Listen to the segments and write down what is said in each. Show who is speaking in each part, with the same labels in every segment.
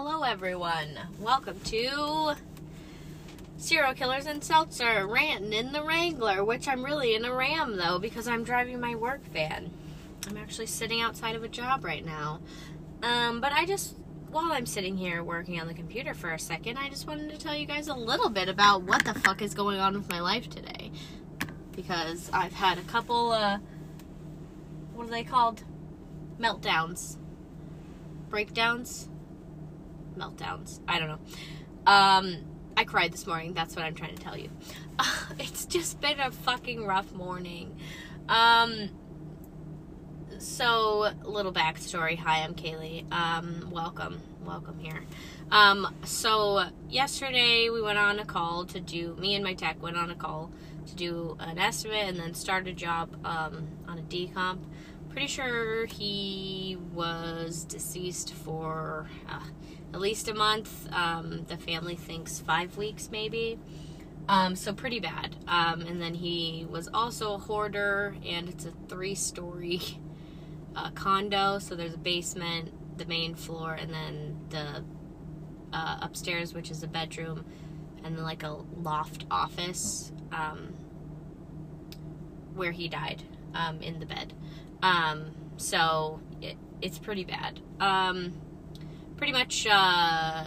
Speaker 1: Hello, everyone. Welcome to Serial Killers and Seltzer ranting in the Wrangler, which I'm really in a Ram though because I'm driving my work van. I'm actually sitting outside of a job right now. Um, but I just, while I'm sitting here working on the computer for a second, I just wanted to tell you guys a little bit about what the fuck is going on with my life today. Because I've had a couple, uh, what are they called? Meltdowns. Breakdowns? Meltdowns. I don't know. Um, I cried this morning. That's what I'm trying to tell you. it's just been a fucking rough morning. Um, so, little backstory. Hi, I'm Kaylee. Um, welcome. Welcome here. Um, so, yesterday we went on a call to do, me and my tech went on a call to do an estimate and then start a job um, on a decomp. Pretty sure he was deceased for uh, at least a month. Um, the family thinks five weeks, maybe. Um, so pretty bad. Um, and then he was also a hoarder, and it's a three-story uh, condo. So there's a basement, the main floor, and then the uh, upstairs, which is a bedroom, and then like a loft office um, where he died um, in the bed. Um, so it, it's pretty bad. Pretty much, uh,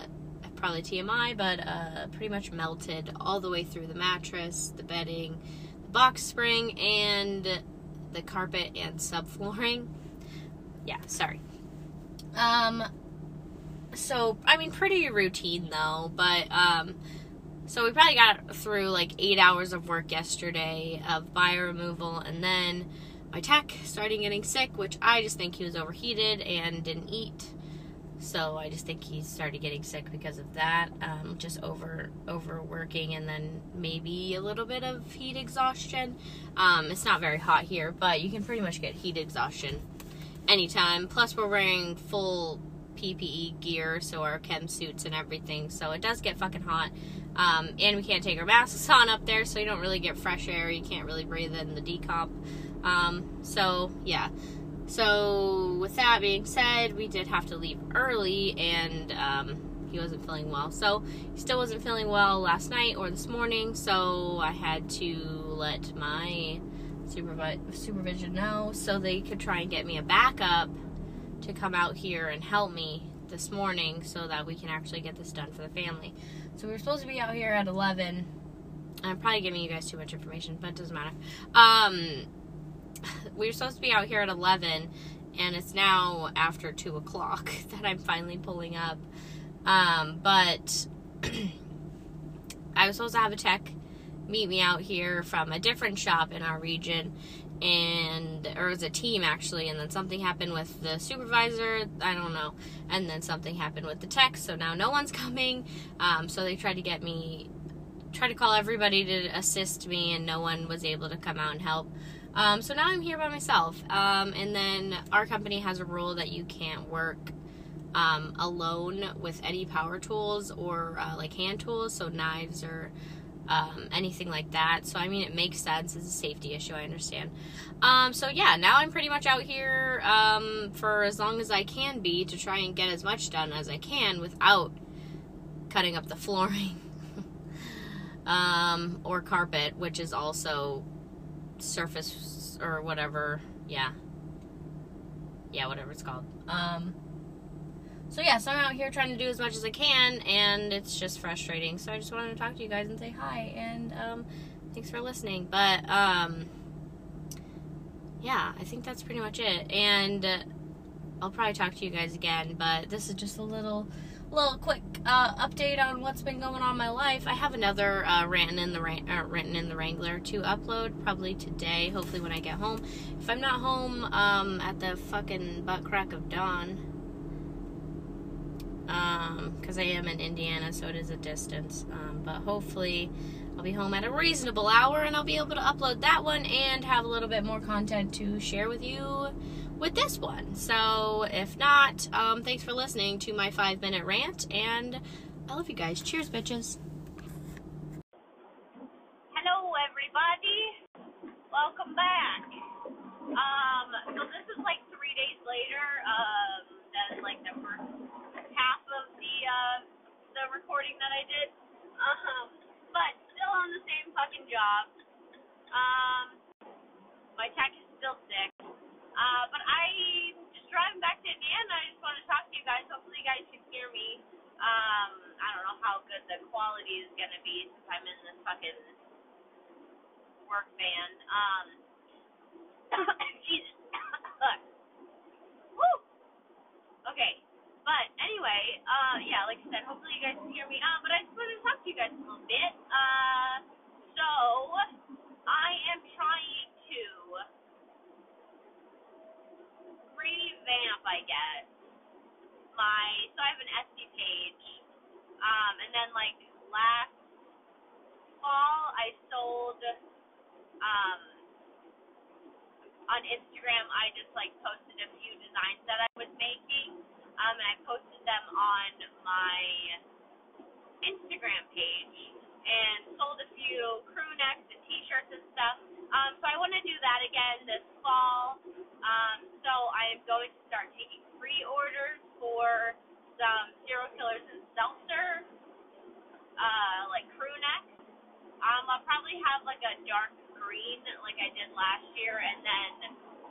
Speaker 1: probably TMI, but uh, pretty much melted all the way through the mattress, the bedding, the box spring, and the carpet and subflooring. Yeah, sorry. Um, so I mean, pretty routine though, but um, so we probably got through like eight hours of work yesterday of bio removal, and then my tech started getting sick, which I just think he was overheated and didn't eat. So I just think he started getting sick because of that, um, just over overworking, and then maybe a little bit of heat exhaustion. Um, it's not very hot here, but you can pretty much get heat exhaustion anytime. Plus, we're wearing full PPE gear, so our chem suits and everything. So it does get fucking hot. Um, and we can't take our masks on up there, so you don't really get fresh air. You can't really breathe in the decomp. Um, so yeah. So, with that being said, we did have to leave early and um, he wasn't feeling well. So, he still wasn't feeling well last night or this morning. So, I had to let my supervi- supervision know so they could try and get me a backup to come out here and help me this morning so that we can actually get this done for the family. So, we were supposed to be out here at 11. I'm probably giving you guys too much information, but it doesn't matter. Um, we were supposed to be out here at 11 and it's now after 2 o'clock that i'm finally pulling up. Um, but i was supposed to have a tech meet me out here from a different shop in our region and or it was a team actually and then something happened with the supervisor i don't know and then something happened with the tech so now no one's coming. Um, so they tried to get me tried to call everybody to assist me and no one was able to come out and help um, so now I'm here by myself. Um, and then our company has a rule that you can't work um, alone with any power tools or uh, like hand tools, so knives or um, anything like that. So I mean, it makes sense. It's a safety issue. I understand. Um, so yeah, now I'm pretty much out here um, for as long as I can be to try and get as much done as I can without cutting up the flooring. or carpet, which is also surface or whatever. Yeah. Yeah, whatever it's called. Um, so yeah, so I'm out here trying to do as much as I can, and it's just frustrating. So I just wanted to talk to you guys and say hi, and um, thanks for listening. But um, yeah, I think that's pretty much it. And uh, I'll probably talk to you guys again. But this is just a little little quick uh, update on what's been going on in my life. I have another uh, ranting in the uh, ranting in the Wrangler to upload probably today. Hopefully when I get home. If I'm not home um, at the fucking butt crack of dawn, because um, I am in Indiana, so it is a distance. Um, but hopefully I'll be home at a reasonable hour, and I'll be able to upload that one and have a little bit more content to share with you with this one. So if not, um, thanks for listening to my five minute rant, and I love you guys. Cheers, bitches.
Speaker 2: Hello, everybody. Welcome back. Um, so this is like three days later um, than like the first half of the uh, the recording that I did. Um, but still on the same fucking job. Um, I don't know how good the quality is gonna be since I'm in this fucking work van. Um, Jesus. look, Woo. Okay. But anyway, uh, yeah, like I said, hopefully you guys can hear me. Uh, but I just wanted to talk to you guys a little bit. Uh, so I am trying to revamp, I guess, my so I have an Etsy page. Um, and then like last fall, I sold um on Instagram. I just like posted a few designs that I was making. Um, and I posted them on my Instagram page and sold a few crew necks and t-shirts and stuff. Um, so I want to do that again this fall. Um, so I am going to start taking pre-orders for some serial killers and seltzer, uh, like crew necks. Um, I'll probably have like a dark green like I did last year, and then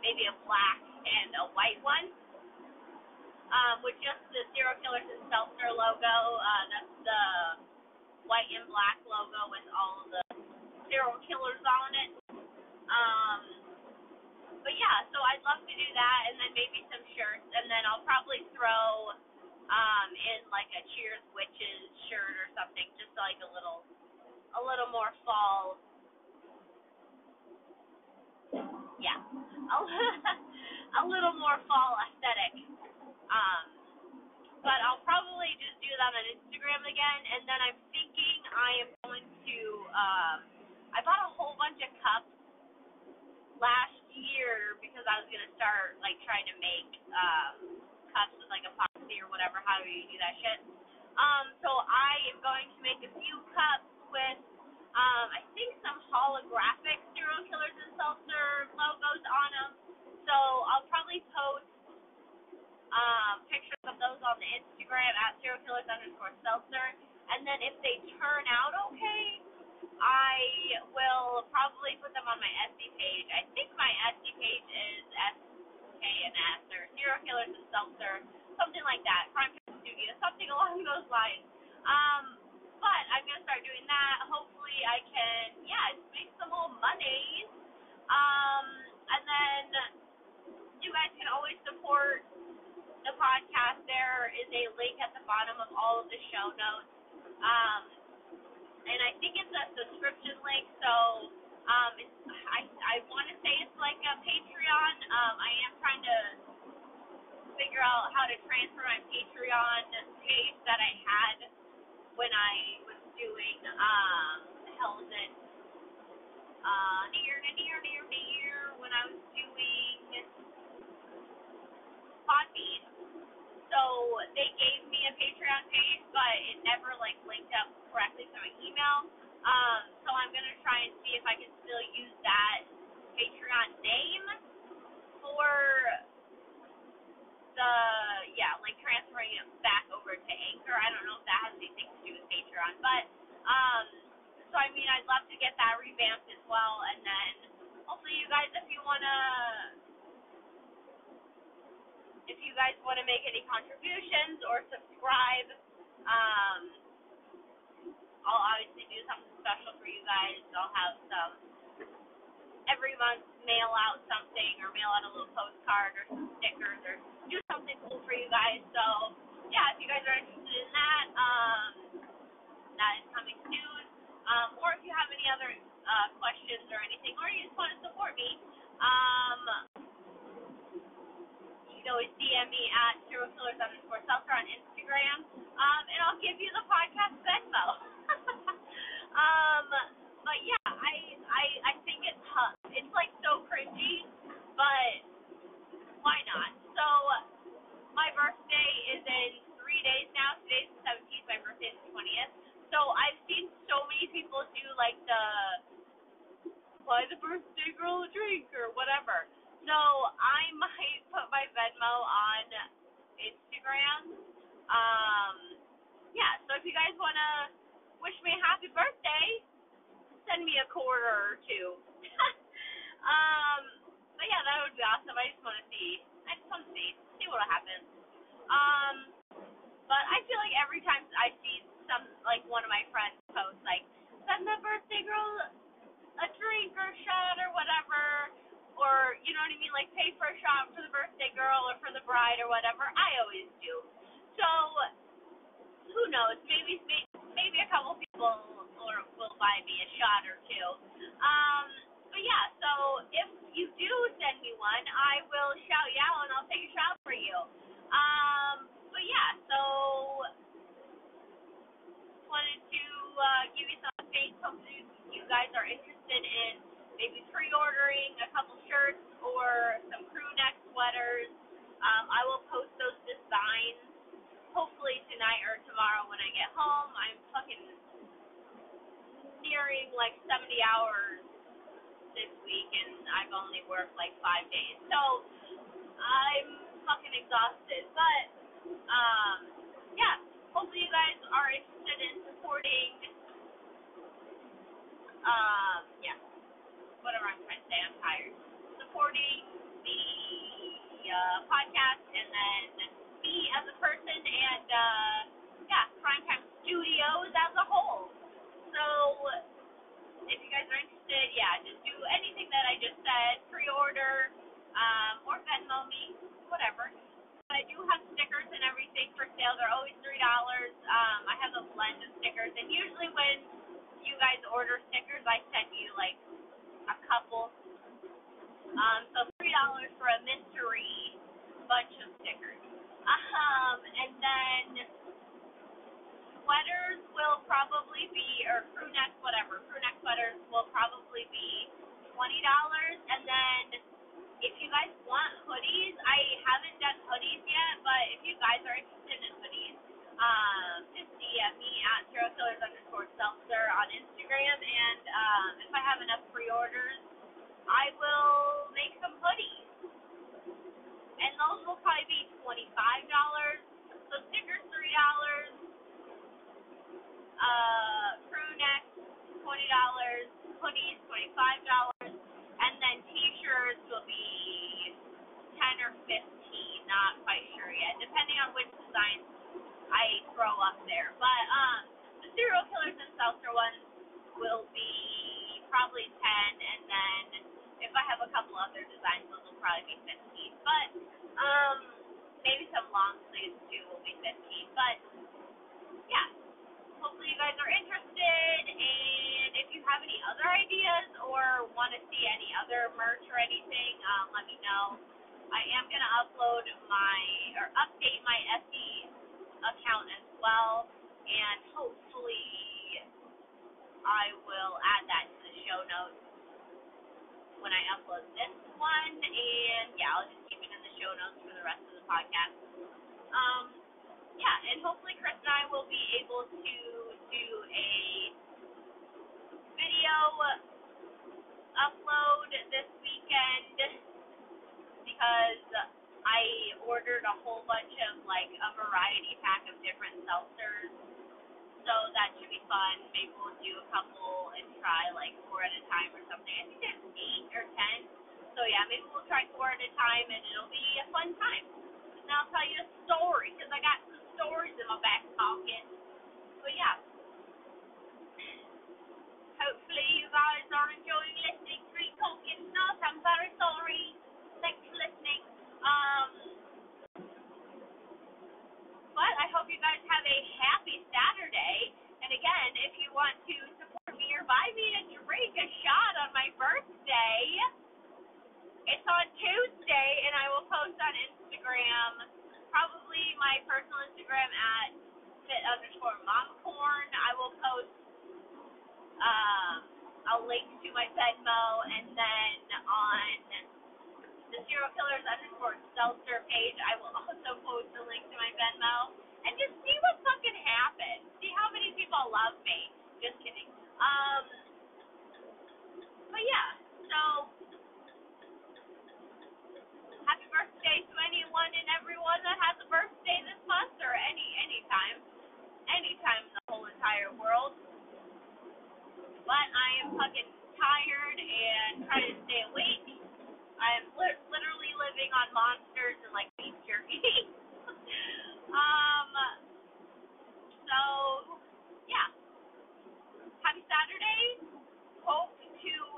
Speaker 2: maybe a black and a white one um, with just the Serial Killers and Seltzer logo. Uh, that's the white and black logo with all the serial killers on it. Um, but yeah, so I'd love to do that, and then maybe some shirts, and then I'll probably throw um, in like a Cheers Witches shirt or something, just like a little, a little more fall. Yeah, a, a little more fall aesthetic. Um, but I'll probably just do that on Instagram again, and then I'm thinking I am going to. Um, I bought a whole bunch of cups last year because I was gonna start like trying to make um, cups with like epoxy or whatever, however you do that shit. Um, so I am going to make a few cups with. Um, I think some holographic serial killers and seltzer logos on them. So I'll probably post um, pictures of those on the Instagram at serial killers underscore seltzer. And then if they turn out okay, I will probably put them on my Etsy page. I think my Etsy page is SKNS or serial killers and seltzer, something like that. Crime Studio, something along those lines. Um, but I'm gonna start doing that. Hopefully, I can, yeah, make some more money. Um, and then you guys can always support the podcast, there is a link at the bottom of all of the show notes. Um, and I think it's a subscription link, so um, it's, I I want to say it's like a Patreon. Um, I am trying to figure out how to transfer my Patreon page that I had when I was doing um, hell it? Uh, near, near, near, near when I was doing Podbean. So they gave me a Patreon page, but it never like linked up correctly to my email. Um, so I'm gonna try and see if I can still use that Patreon name for the yeah, like transferring it back over to Anchor. I don't know if that has anything to do with Patreon, but um, so I mean I'd love to get that revamped as well, and then hopefully you guys, if you wanna if you guys want to make any contributions or subscribe, um, I'll obviously do something special for you guys. I'll have some every month mail out something or mail out a little postcard or some stickers or do something cool for you guys. So yeah, if you guys are interested in that, um, that is coming soon. Um, or if you have any other uh, questions or anything, or you just want to support me, um, always DM me at serial killers underscore seltzer on Instagram, um, and I'll give you the podcast Venmo. um, but yeah, I I I think it's tough. It's like so cringy, but why not? So my birthday is in three days now. Today's the seventeenth. My birthday is the twentieth. So I've seen so many people do like the buy the birthday girl a drink or whatever. So I might put my Venmo on Instagram. Um, yeah. So if you guys wanna wish me a happy birthday, send me a quarter or two. um, but yeah, that would be awesome. I just want to see. I just want to see see what happens. Um, but I feel like every time I see some like one of my friends post like send the birthday girl a drink or shot or whatever, or you know what I mean, like pay for a shot for the birthday girl or for the bride or whatever. I always do. So who knows? Maybe maybe a couple people or will buy me a shot or two. Um, but yeah, so if you do send me one, I will shout you out and I'll take a shot for you. Um, but yeah, so wanted to uh, give you some updates. Hopefully you guys are interested in maybe pre-ordering a couple shirts or some crew neck sweaters. Um, I will post those designs hopefully tonight or tomorrow when I get home. I'm fucking nearing like 70 hours this week and I've only worked like five days. So I'm fucking exhausted. But um yeah, hopefully you guys are interested in supporting um yeah. Whatever I'm trying to say, I'm tired. Supporting the uh, podcast and then me as a person and uh yeah, Primetime Studios as a whole. So said, pre-order, um, or Venmo me, whatever. I do have stickers and everything for sale. They're always three dollars. Um, I have a blend of stickers, and usually when you guys order stickers, I send you like a couple. Um, so three dollars for a mystery bunch of stickers. Um, and then sweaters will probably be, or crew neck, whatever, crew neck sweaters will probably be twenty dollars. And then if you guys want hoodies, I haven't done hoodies yet, but if you guys are interested in hoodies, um, just DM me at serial killers underscore seltzer on Instagram, and um, if I have enough pre-orders, I will make some hoodies. And those will probably be twenty-five dollars. So stickers three dollars, uh, crew neck, twenty dollars, hoodies, twenty-five dollars, then t-shirts will be ten or fifteen. Not quite sure yet, depending on which designs I throw up there. But um, the serial killers and seltzer ones will be probably ten, and then if I have a couple other designs, those will probably be fifteen. But um, maybe some long sleeves too will be fifteen. But yeah hopefully you guys are interested and if you have any other ideas or want to see any other merch or anything um, let me know. I am going to upload my or update my Etsy account as well and hopefully i will add that to the show notes when i upload this one and yeah i'll just keep it in the show notes for the rest of the podcast. Um yeah, and hopefully Chris and I will be able to do a video upload this weekend because I ordered a whole bunch of like a variety pack of different seltzers. So that should be fun. Maybe we'll do a couple and try like four at a time or something. I think there's eight or ten. So yeah, maybe we'll try four at a time and it'll be a fun time. And I'll tell you a story because I got stories in my back pocket. But yeah. Hopefully you guys are enjoying listening to me talking stuff. I'm very sorry. Thanks for listening. Um but I hope you guys have a happy Saturday. And again, if you want to support me or buy me a drink, a shot on my birthday, it's on Tuesday and I will post on Instagram probably my personal Instagram at underscore momcorn. I will post um, a link to my Venmo, and then on the Serial Killers underscore Seltzer page, I will also post a link to my Venmo, and just see what fucking happens. See how many people love me. Just kidding. Um,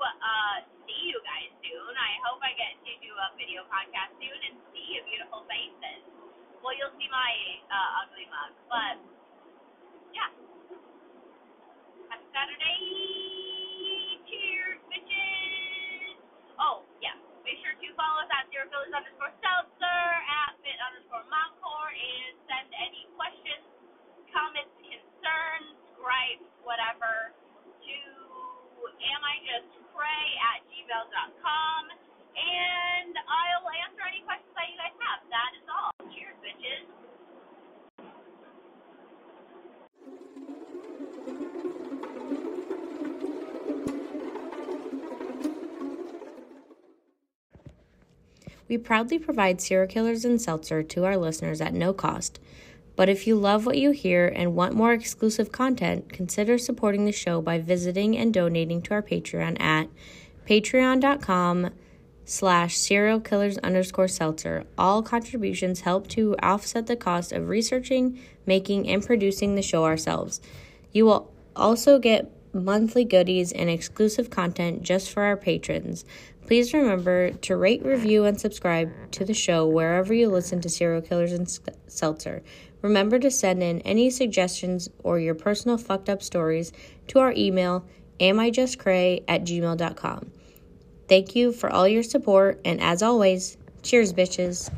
Speaker 2: uh, see you guys soon. I hope I get to do a video podcast soon and see your beautiful faces. Well, you'll see my uh, ugly mug, but yeah. Happy Saturday! Cheers, bitches! Oh, yeah. Make sure to follow us at Serial Killers underscore Seltzer, at Fit underscore Momicorn, and send any questions, comments, concerns, gripes, whatever, to Am I Just cray at gmail.com. And I'll answer any questions that you guys have. That is all. Cheers, bitches.
Speaker 1: We proudly provide serial killers and seltzer to our listeners at no cost. But if you love what you hear and want more exclusive content, consider supporting the show by visiting and donating to our Patreon at patreon.com slash serial killers underscore seltzer. All contributions help to offset the cost of researching, making, and producing the show ourselves. You will also get monthly goodies and exclusive content just for our patrons. Please remember to rate, review, and subscribe to the show wherever you listen to Serial Killers and Seltzer. Remember to send in any suggestions or your personal fucked up stories to our email, amijustcray at gmail.com. Thank you for all your support, and as always, cheers, bitches.